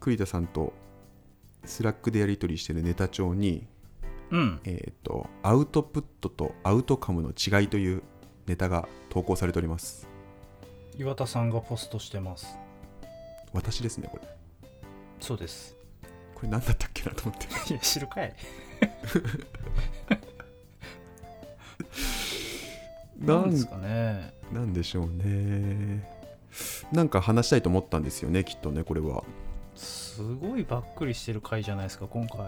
栗田さんとスラックでやり取りしてるネタ帳に、うん。えー、とアウトプットとアウトカムの違いというネタが投稿されております。岩田さんがポストしてます。私ですねこれ。そうです。これ何だったっけなと思って。いや知るかい。なんなんですかね。なんでしょうね。なんか話したいと思ったんですよねきっとねこれはすごいばっくりしてる回じゃないですか今回。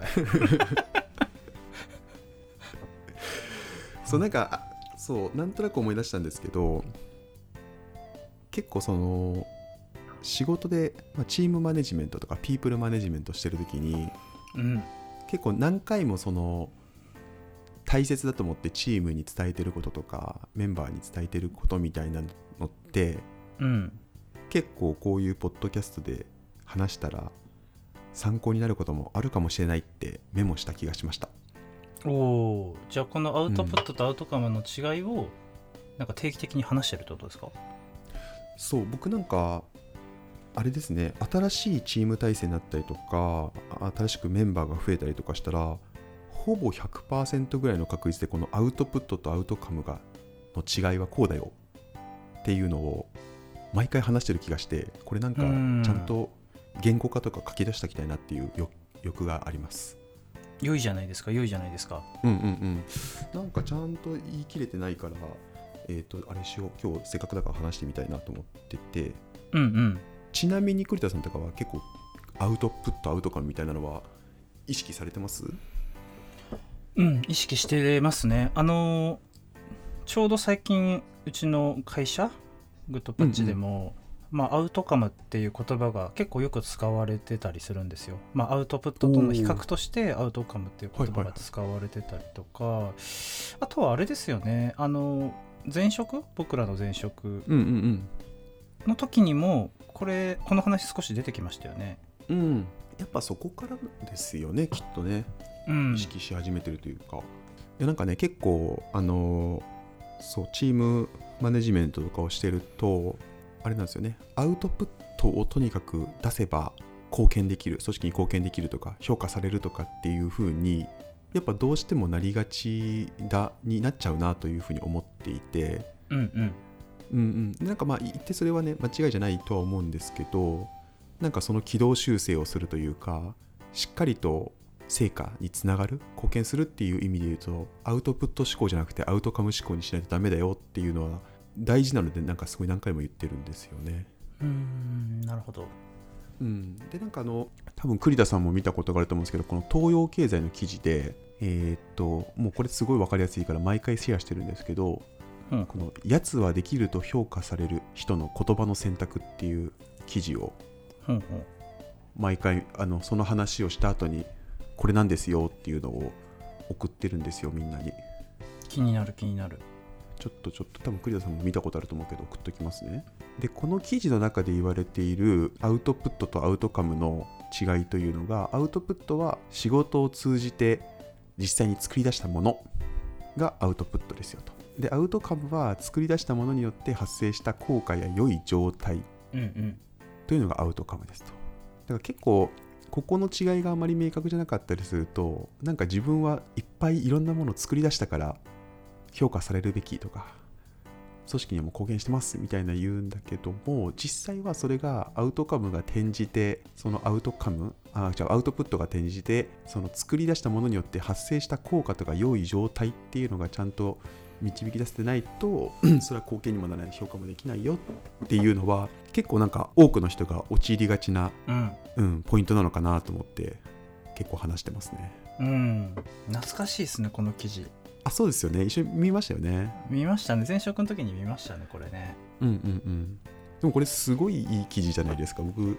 そうなんかあそうなんとなく思い出したんですけど結構その仕事で、まあ、チームマネジメントとかピープルマネジメントしてる時にうん。結構何回もその大切だと思ってチームに伝えてることとかメンバーに伝えてることみたいなのってうん。結構こういうポッドキャストで話したら参考になることもあるかもしれないってメモした気がしました。おおじゃあこのアウトプットとアウトカムの違いをなんか定期的に話してるってことですか？そう僕なんかあれですね新しいチーム体制になったりとか新しくメンバーが増えたりとかしたらほぼ100%ぐらいの確率でこのアウトプットとアウトカムがの違いはこうだよっていうのを毎回話してる気がしてこれなんかちゃうんんと言語化とか書き出しておきたいなっていう欲欲があります。良いじゃないですか良いじゃないですか。うんうんうん。なんかちゃんと言い切れてないからえっ、とあれしよう。今日せっかくだから話してみたいなと思ってて。うんうん。ちなみに栗田さんとかは結構アウトプットアウト感みたいなのは意識されてます？うん意識してますね。あのちょうど最近うちの会社グッドパッチでも、まあ、アウトカムっていう言葉が結構よく使われてたりするんですよ。まあ、アウトプットとの比較としてアウトカムっていう言葉が使われてたりとか、あとはあれですよね。あの前職？僕らの前職の時にもこれこの話少し出てきましたよね。うんうん。やっぱそこからですよねきっとね。うん。意識し始めてるというか、いやなんかね結構あのそうチームマネジメントとかをしてるとあれなんですよね。アウトプットをとにかく出せば貢献できる組織に貢献できるとか評価されるとかっていう風にやっぱどうしてもなりがちだになっちゃうなというふうに思っていて、うんうん。うんうん、なんかまあ言ってそれはね間違いじゃないとは思うんですけどなんかその軌道修正をするというかしっかりと成果につながる貢献するっていう意味で言うとアウトプット思考じゃなくてアウトカム思考にしないとダメだよっていうのは大事なのでなんかすごい何回も言ってるんですよね。うーんなるほど。うん、でなんかあの多分栗田さんも見たことがあると思うんですけどこの東洋経済の記事でえーっともうこれすごい分かりやすいから毎回シェアしてるんですけどうんこの「やつはできると評価される人の言葉の選択」っていう記事を毎回あのその話をした後にこれなんですよっていうのを送ってるんですよみんなに気になる気になる。ちょっとちょっと多分栗田さんも見たことあると思うけど送っときますね。でこの記事の中で言われているアウトプットとアウトカムの違いというのがアウトプットは仕事を通じて実際に作り出したものがアウトプットですよと。でアウトカムは作り出したものによって発生した効果や良い状態というのがアウトカムですと。だから結構ここの違いがあまり明確じゃなかったりするとなんか自分はいっぱいいろんなものを作り出したから評価されるべきとか組織にも貢献してますみたいな言うんだけども実際はそれがアウトカムが転じてそのアウトカムあじゃあアウトプットが転じてその作り出したものによって発生した効果とか良い状態っていうのがちゃんと導き出せてないと それは貢献にもならない評価もできないよっていうのは結構なんか多くの人が陥りがちな、うん。うん、ポイントなのかなと思って結構話してますね。うん。懐かしいですねこの記事あそうですよね。一緒に見ましたよね。見ましたね。前職の時に見ましたねこれね。うんうんうん。でもこれすごいいい記事じゃないですか。僕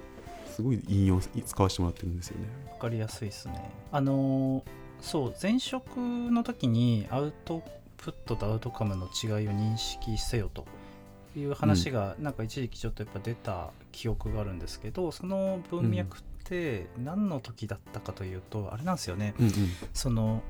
すごい引用使わせてもらってるんですよね。わかりやすいですね。あのーそう前職の時にアウトプットとアウトカムの違いを認識せよという話がなんか一時期ちょっとやっぱ出た記憶があるんですけどその文脈って何の時だったかというとあれなんですよね。うんうん。そのうん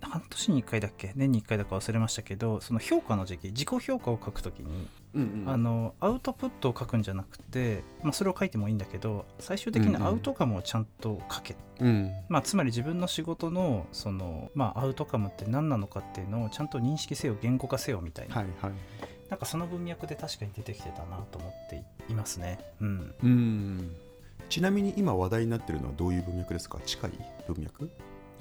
半年に1回だっけ？年に1回だか忘れましたけどその評価の時期自己評価を書くときにうんうん。あのアウトプットを書くんじゃなくて、まあ、それを書いてもいいんだけど最終的にアウトカムをちゃんと書け、うん。まあ、つまり自分の仕事のその、まあ、アウトカムって何なのかっていうのをちゃんと認識せよ言語化せよみたいな、はいはい。なんかその文脈で確かに出てきてたなと思っていますね。うん、うん。ちなみに今話題になってるのはどういう文脈ですか？近い文脈？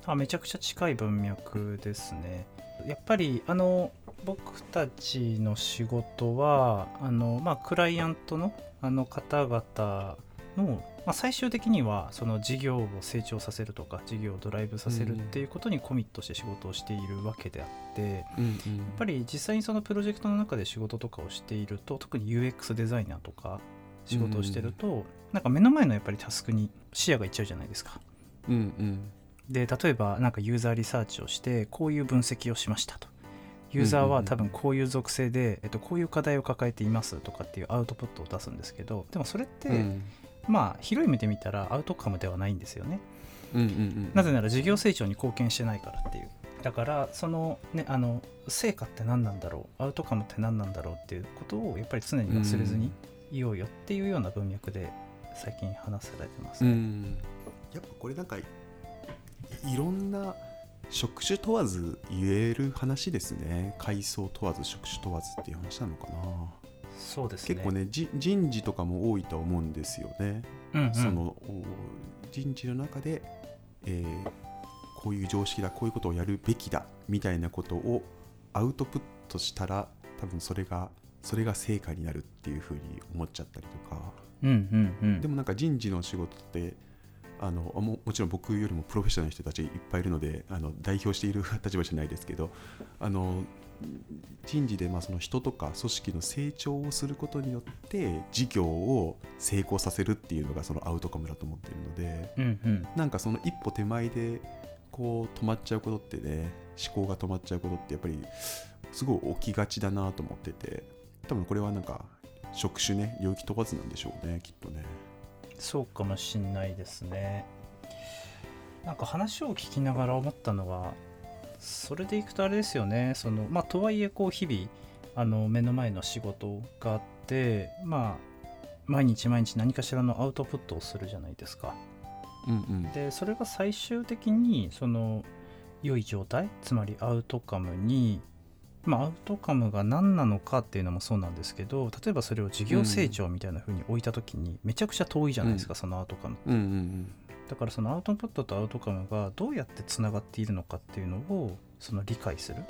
あめちゃくちゃ近い文脈ですね。やっぱりあの僕たちの仕事はあの、まあ、クライアントのあの方々の、まあ、最終的にはその事業を成長させるとか事業をドライブさせるっていうことにコミットして仕事をしているわけであって、うんうんやっぱり実際にそのプロジェクトの中で仕事とかをしていると特に UX デザイナーとか仕事をしてると、なんか目の前のやっぱりタスクに視野がいっちゃうじゃないですか。うんうんで例えばなんかユーザーリサーチをしてこういう分析をしましたと。ユーザーは多分こういう属性で、えっと、こういう課題を抱えていますとかっていうアウトプットを出すんですけどでもそれって、うん。まあ広い目で見たらアウトカムではないんですよね。うんうんなぜなら事業成長に貢献してないからっていう。だからそのねあの成果って何なんだろう？アウトカムって何なんだろうっていうことをやっぱり常に忘れずにいようよっていうような文脈で最近話されてますうね、ん。やっぱこれなんかいいろんな職種問わず言える話ですね。階層問わず職種問わずっていう話なのかな。そうですね。結構ねじ人事とかも多いと思うんですよね、うんうん。そのお人事の中で、えーこういう常識だこういうことをやるべきだみたいなことをアウトプットしたら多分それがそれが成果になるっていうふうに思っちゃったりとか。うんうんうん。でもなんか人事の仕事ってあのももちろん僕よりもプロフェッショナルの人たちいっぱいいるのであの代表している 立場じゃないですけどあの人事でまあその人とか組織の成長をすることによって事業を成功させるっていうのがそのアウトカムだと思っているのでうんうんなんかその一歩手前でこう止まっちゃうことってね思考が止まっちゃうことってやっぱりすごい起きがちだなと思ってて多分これはなんか職種ね領域問わずなんでしょうねきっとね。そうかもしんないですね。なんか話を聞きながら思ったのはそれでいくとあれですよね。そのまあとはいえこう日々あの目の前の仕事があってまあ毎日毎日何かしらのアウトプットをするじゃないですか。うんうん。でそれが最終的にその良い状態つまりアウトカムにまあアウトカムが何なのかっていうのもそうなんですけど例えばそれを事業成長みたいな風に置いた時にめちゃくちゃ遠いじゃないですか、うん。そのアウトカムうんうんだからそのアウトプットとアウトカムがどうやってつながっているのかっていうのをその理解する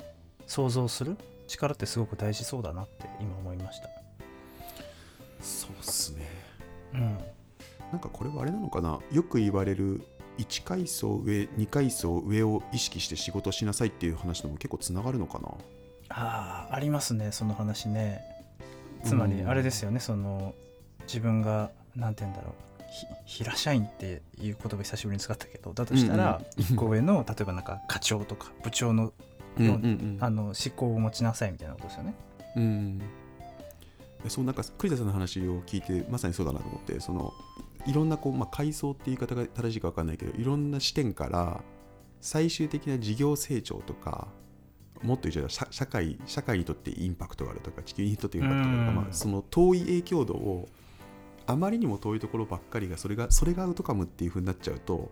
想像する力ってすごく大事そうだなって今思いました。そうっすね。うん。なんかこれはあれなのかな？よく言われる1階層上2階層上を意識して仕事しなさいっていう話とも結構つながるのかな？ああありますねその話ね。つまりうん。あれですよね、その自分がなんて言うんだろうひ平社員っていう言葉久しぶりに使ったけどだとしたらうんうん一個上の例えばなんか課長とか部長のあの思考を持ちなさいみたいなことですよね。うんうん。そうなんか栗田さんの話を聞いてまさにそうだなと思ってそのいろんなこう、まあ、階層って言い方が正しいか分かんないけどいろんな視点から最終的な事業成長とかもっと言うと社社会社会にとってインパクトがあるとか地球にとってインパクトがあるとか、うん。まあ、その遠い影響度をあまりにも遠いところばっかりがそれがそれがアウトカムっていう風になっちゃうと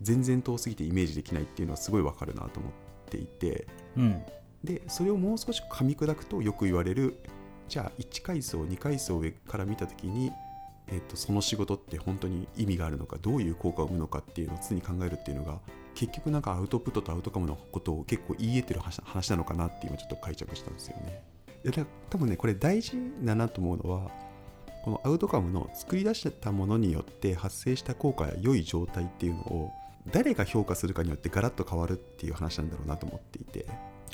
全然遠すぎてイメージできないっていうのはすごい分かるなと思っていてうん。でそれをもう少し噛み砕くとよく言われるじゃあ1階層2階層上から見た時に、えっとその仕事って本当に意味があるのかどういう効果を生むのかっていうのを常に考えるっていうのが結局なんかアウトプットとアウトカムのことを結構言い得てる話話なのかなって今ちょっと解釈したんですよね。いやだ多分ねこれ大事だなと思うのはこのアウトカムの作り出したものによって発生した効果や良い状態っていうのを誰が評価するかによってガラッと変わるっていう話なんだろうなと思っていて。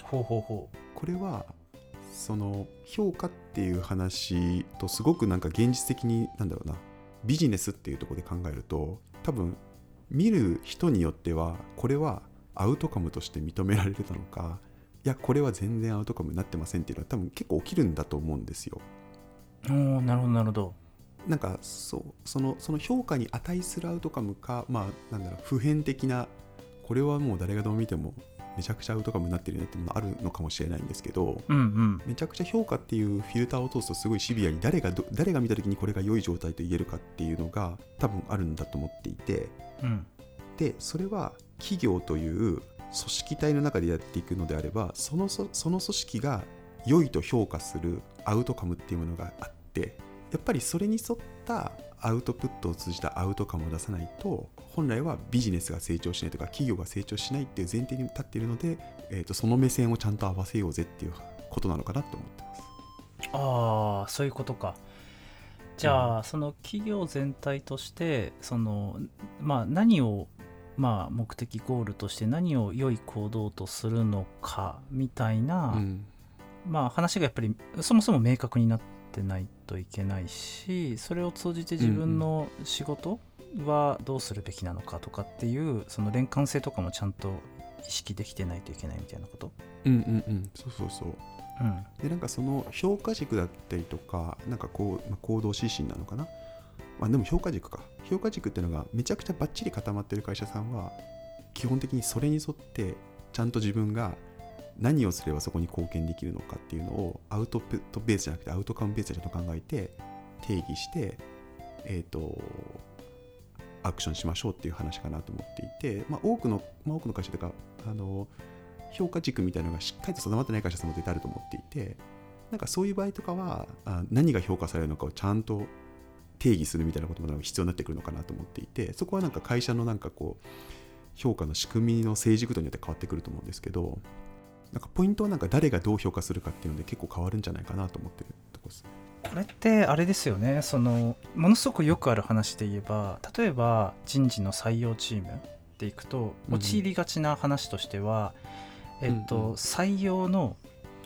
ほうほうほこれはその評価っていう話とすごくなんか現実的になんだろうなビジネスっていうところで考えると多分見る人によってはこれはアウトカムとして認められてたのかいやこれは全然アウトカムになってませんっていうのは多分結構起きるんだと思うんですよ。うおーなるほどなるほどなんかそうそのその評価に値するアウトカムかまあなんだろう普遍的なこれはもう誰がどう見てもめちゃくちゃアウトカムになってるねっていうのもあるのかもしれないんですけどうんうん。めちゃくちゃ評価っていうフィルターを通すとすごいシビアに誰がど誰が見た時にこれが良い状態と言えるかっていうのが多分あるんだと思っていて。うん。でそれは企業という組織体の中でやっていくのであればそのそその組織が良いと評価するアウトカムっていうものがあってやっぱりそれに沿ったアウトプットを通じたアウトカムを出さないと本来はビジネスが成長しないとか企業が成長しないっていう前提に立っているので、えー、とその目線をちゃんと合わせようぜっていうことなのかなと思ってます。ああそういうことか。じゃあ、その企業全体としてそのまあ何をまあ目的ゴールとして何を良い行動とするのかみたいな、うん。まあ話がやっぱりそもそも明確になってないといけないしそれを通じて自分の仕事はどうするべきなのかとかっていうその連関性とかもちゃんと意識できてないといけないみたいなこと？うんうんうん。そうそうそう。うん。でなんかその評価軸だったりとかなんかこう、まあ、行動指針なのかな、まあ、でも評価軸か。評価軸っていうのがめちゃくちゃバッチリ固まってる会社さんは基本的にそれに沿ってちゃんと自分が何をすればそこに貢献できるのかっていうのをアウトプットベースじゃなくてアウトカムベースでちゃんと考えて定義してえっ、とアクションしましょうっていう話かなと思っていて、まあ、多くの、まあ、多くの会社とかあの評価軸みたいなのがしっかりと定まってない会社さんも絶対あると思っていてなんかそういう場合とかはあ何が評価されるのかをちゃんと定義するみたいなことも必要になってくるのかなと思っていてそこはなんか会社のなんかこう評価の仕組みの政治軸によって変わってくると思うんですけどなんかポイントはなんか誰がどう評価するかっていうので結構変わるんじゃないかなと思ってるところです。これってあれですよね。そのものすごくよくある話で言えば例えば人事の採用チームでいくとうん陥りがちな話としては、えっと、うん。うん採用の、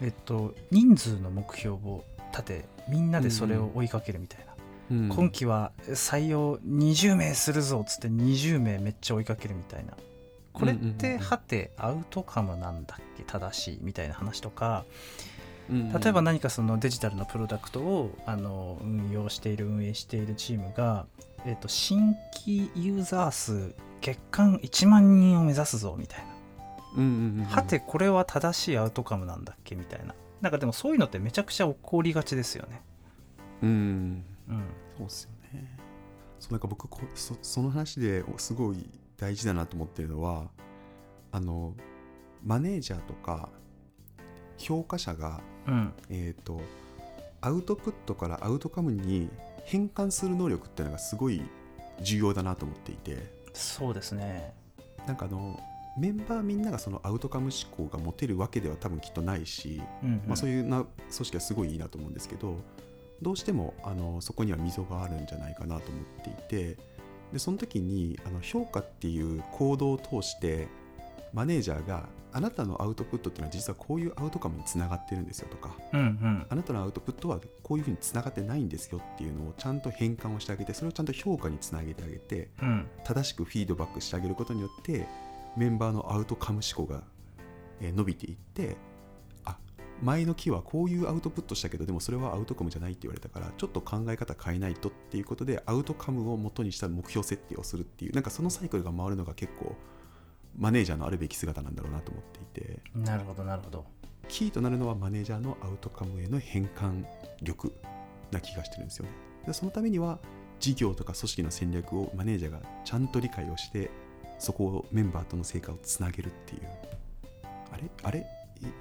えっと、人数の目標を立てみんなでそれを追いかけるみたいな、うん今期は採用20名するぞっつって20名めっちゃ追いかけるみたいなこれってはてアウトカムなんだっけ正しいみたいな話とかうん例えば何かそのデジタルのプロダクトをあの運用している運営しているチームが、えっと新規ユーザー数月間1万人を目指すぞみたいな、はてこれは正しいアウトカムなんだっけみたいな。なんかでもそういうのってめちゃくちゃ起こりがちですよね。うん。うん。そうっすよね。そうなんか僕こそその話ですごい大事だなと思ってるのはあのマネージャーとか評価者が、うん。えー、とアウトプットからアウトカムに変換する能力っていうのがすごい重要だなと思っていて。そうですね。なんかあのメンバーみんながそのアウトカム思考が持てるわけでは多分きっとないし、うんまあ、そういういうな組織はすごいいいなと思うんですけどどうしてもあのそこには溝があるんじゃないかなと思っていてでその時にあの評価っていう行動を通してマネージャーがあなたのアウトプットっていうのは実はこういうアウトカムにつながってるんですよとかうんうん。あなたのアウトプットはこういうふうにつながってないんですよっていうのをちゃんと変換をしてあげてそれをちゃんと評価につなげてあげてうん。正しくフィードバックしてあげることによってメンバーのアウトカム思考がえー伸びていってあ前の期はこういうアウトプットしたけどでもそれはアウトカムじゃないって言われたからちょっと考え方変えないとっていうことでアウトカムを元にした目標設定をするっていうなんかそのサイクルが回るのが結構マネージャーのあるべき姿なんだろうなと思っていて。なるほどなるほど。キーとなるのはマネージャーのアウトカムへの変換力な気がしてるんですよね。でそのためには事業とか組織の戦略をマネージャーがちゃんと理解をしてそこをメンバーとの成果をつなげるっていう。あれ？あれ？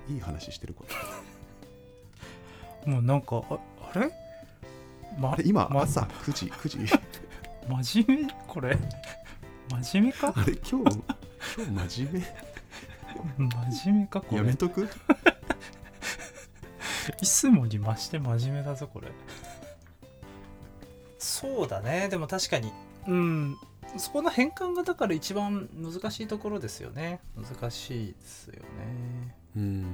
いいい話してるこれもうなんかああれ、まあれ今ま朝9時9時？真面目？これ？真面目か？あれ今日今日真面真面目かこれ？目やめとく？いつもに増して真面目だぞこれ。そうだね。でも確かに。うん。そこの変換がだから一番難しいところですよね。難しいですよねうん。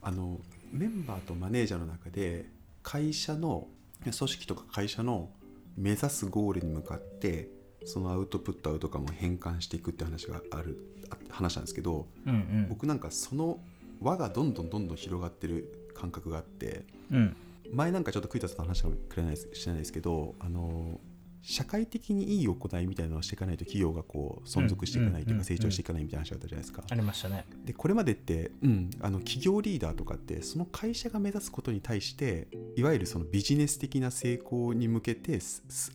あのメンバーとマネージャーの中で会社の組織とか会社の目指すゴールに向かってそのアウトプットアウトカムを変換していくって話があるあ話なんですけどうんうん。僕なんかその輪がどんどんどんどん広がってる感覚があってうん。前なんかちょっと栗田さんと話したかもしれないです知らないですけどあの社会的にいい行いみたいなのをしていかないと企業がこう存続していかないといううんか成長していかないみたいな話があったじゃないですか。ありましたねでこれまでって、うん、あの企業リーダーとかってその会社が目指すことに対していわゆるそのビジネス的な成功に向けて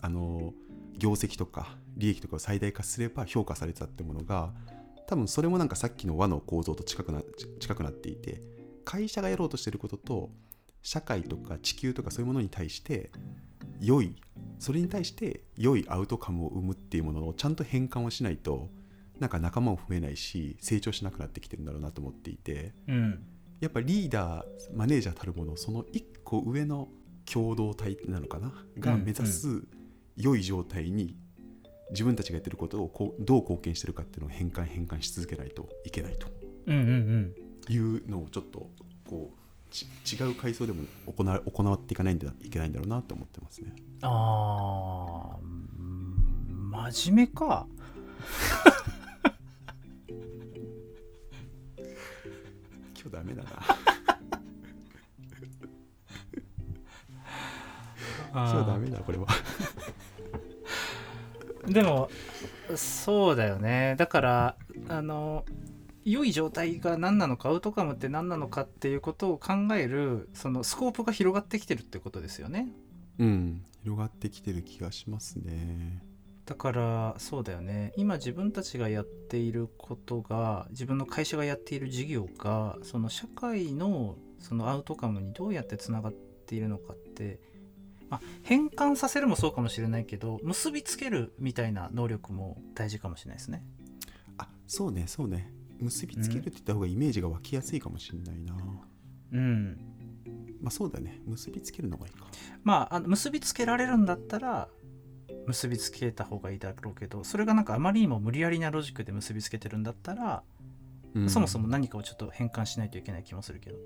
あの業績とか利益とかを最大化すれば評価されてたってものが多分それもなんかさっきの和の構造と近くなち近くなっていて会社がやろうとしてることと社会とか地球とかそういうものに対して良い。それに対して良いアウトカムを生むっていうものをちゃんと変換をしないとなんか仲間も増えないし成長しなくなってきてるんだろうなと思っていて。うん。やっぱリーダーマネージャーたるものその一個上の共同体なのかな？がうん目指す良い状態に自分たちがやってることをこうどう貢献してるかっていうのを変換変換し続けないといけないと。いうのをちょっとこうち違う階層でも行わ行っていかないんだいけないんだろうなと思ってますね。あーうん真面目か今日ダメだな。今日ダメだこれは。でもそうだよねだからあの良い状態が何なのかアウトカムって何なのかっていうことを考えるそのスコープが広がってきてるってことですよねうん広がってきてる気がしますね。だからそうだよね今自分たちがやっていることが自分の会社がやっている事業がその社会のそのアウトカムにどうやってつながっているのかって、まあ、変換させるもそうかもしれないけど結びつけるみたいな能力も大事かもしれないですね。あそうねそうね結びつけるって言った方がイメージが湧きやすいかもしれないな。うん、まあそうだね結びつけるのがいいか。まああの結びつけられるんだったら結びつけた方がいいだろうけどそれがなんかあまりにも無理やりなロジックで結びつけてるんだったら、うんそもそも何かをちょっと変換しないといけない気もするけど。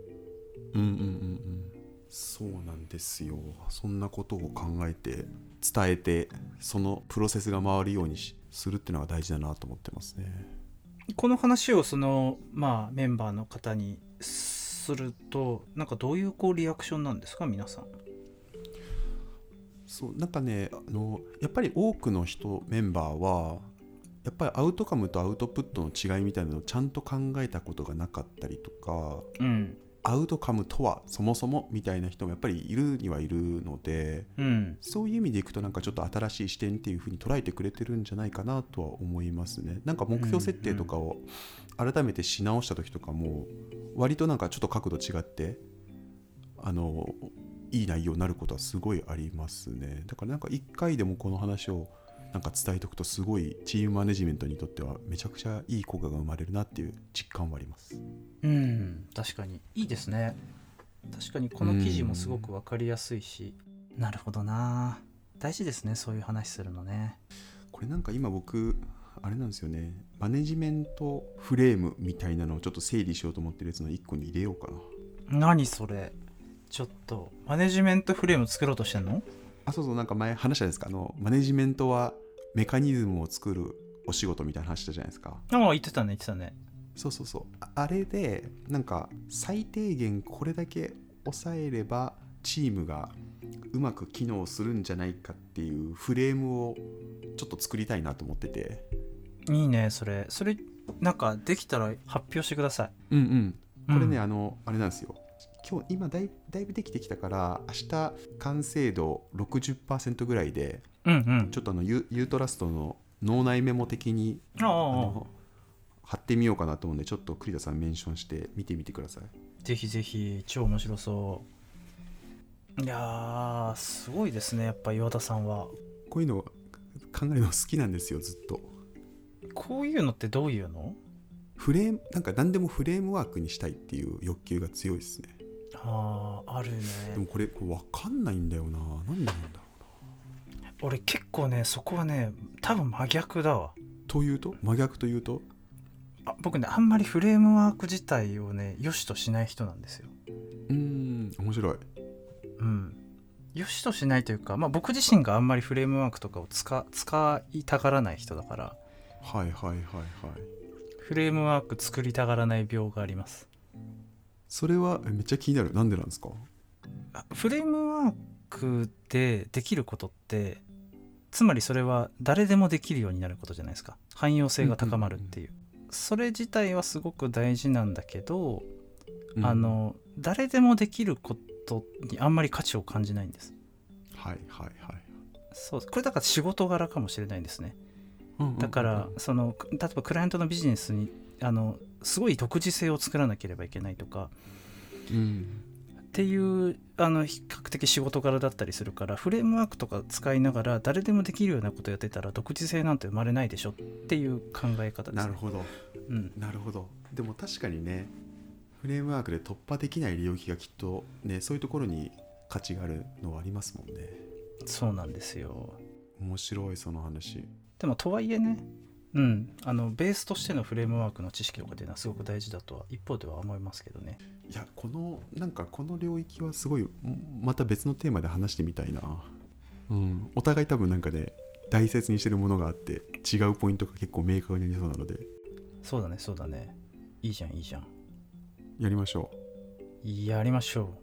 うんうんうんうんそうなんですよそんなことを考えて伝えてそのプロセスが回るようにしするっていうのが大事だなと思ってますねこの話をそのまあメンバーの方にするとなんかどういうこうリアクションなんですか皆さん。そうなんかねあのやっぱり多くの人メンバーはやっぱりアウトカムとアウトプットの違いみたいなのをちゃんと考えたことがなかったりとかうんアウトカムとはそもそもみたいな人もやっぱりいるにはいるのでうん。そういう意味でいくとなんかちょっと新しい視点っていう風に捉えてくれてるんじゃないかなとは思いますね。なんか目標設定とかを改めてし直した時とかも割となんかちょっと角度違ってあのいい内容になることはすごいありますね。だからなんか一回でもこの話をなんか伝えておくとすごいチームマネジメントにとってはめちゃくちゃいい効果が生まれるなっていう実感はあります。うん確かに。いいですね。確かにこの記事もすごく分かりやすいし。なるほどな。大事ですねそういう話するのね。これなんか今僕あれなんですよね。マネジメントフレームみたいなのをちょっと整理しようと思ってるやつの一個に入れようかな。何それ。ちょっとマネジメントフレーム作ろうとしてんの？あそうそうなんか前話したじゃないですか。あのマネジメントはメカニズムを作るお仕事みたいな話したじゃないですか。ああ言ってたね言ってたね。そうそうそう。ああれでなんか最低限これだけ抑えればチームがうまく機能するんじゃないかっていうフレームをちょっと作りたいなと思ってて。いいねそれ。それなんかできたら発表してください。うんうん。これね、うんあのあれなんですよ。今日今だいだいぶできてきたから明日完成度60%ぐらいでうんうん。ちょっとあのユユートラストの脳内メモ的に貼ってみようかなと思うんでちょっと栗田さんメンションして見てみてください。ぜひぜひ超面白そう。いやーすごいですねやっぱ岩田さんは。こういうの考えるの好きなんですよずっと。こういうのってどういうの？フレームなんか何でもフレームワークにしたいっていう欲求が強いですね。あああるね。でもこれこれ分かんないんだよな。なんでなんだ？俺結構ねそこはね多分真逆だわ。というと？真逆というと？あ僕ねあんまりフレームワーク自体をね良しとしない人なんですよ。うーん面白い。うん。良しとしないというか、まあ、僕自身があんまりフレームワークとかを使使いたがらない人だから。はいはいはいはい。フレームワーク作りたがらない病があります。それはえめっちゃ気になる。なんでなんですか？あフレームワークでできることってつまりそれは誰でもできるようになることじゃないですか。汎用性が高まるっていう,、それ自体はすごく大事なんだけど、うん。あの誰でもできることにあんまり価値を感じないんです。はいはいはい。そうこれだから仕事柄かもしれないですね。うんうんうん。だからその例えばクライアントのビジネスにあのすごい独自性を作らなければいけないとか。うんっていうあの比較的仕事柄だったりするからフレームワークとか使いながら誰でもできるようなことやってたら独自性なんて生まれないでしょっていう考え方です。ね。なるほど。うん、なるほど。でも確かにねフレームワークで突破できない領域がきっとねそういうところに価値があるのはありますもんね。そうなんですよ。面白いその話。でもとはいえねうん、あのベースとしてのフレームワークの知識とかっていうのはすごく大事だとは一方では思いますけどね。いやこのなんかこの領域はすごいんまた別のテーマで話してみたいな。うん。お互い多分なんかね大切にしてるものがあって違うポイントが結構明確になりそうなので。そうだねそうだね。いいじゃんいいじゃん。やりましょやりましょう。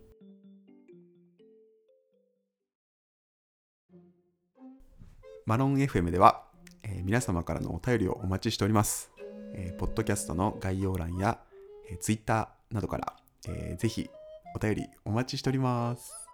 マロン FM では、えー皆様からのお便りをお待ちしております、えーポッドキャストの概要欄や、えー、Twitter などから、えーぜひお便りお待ちしております。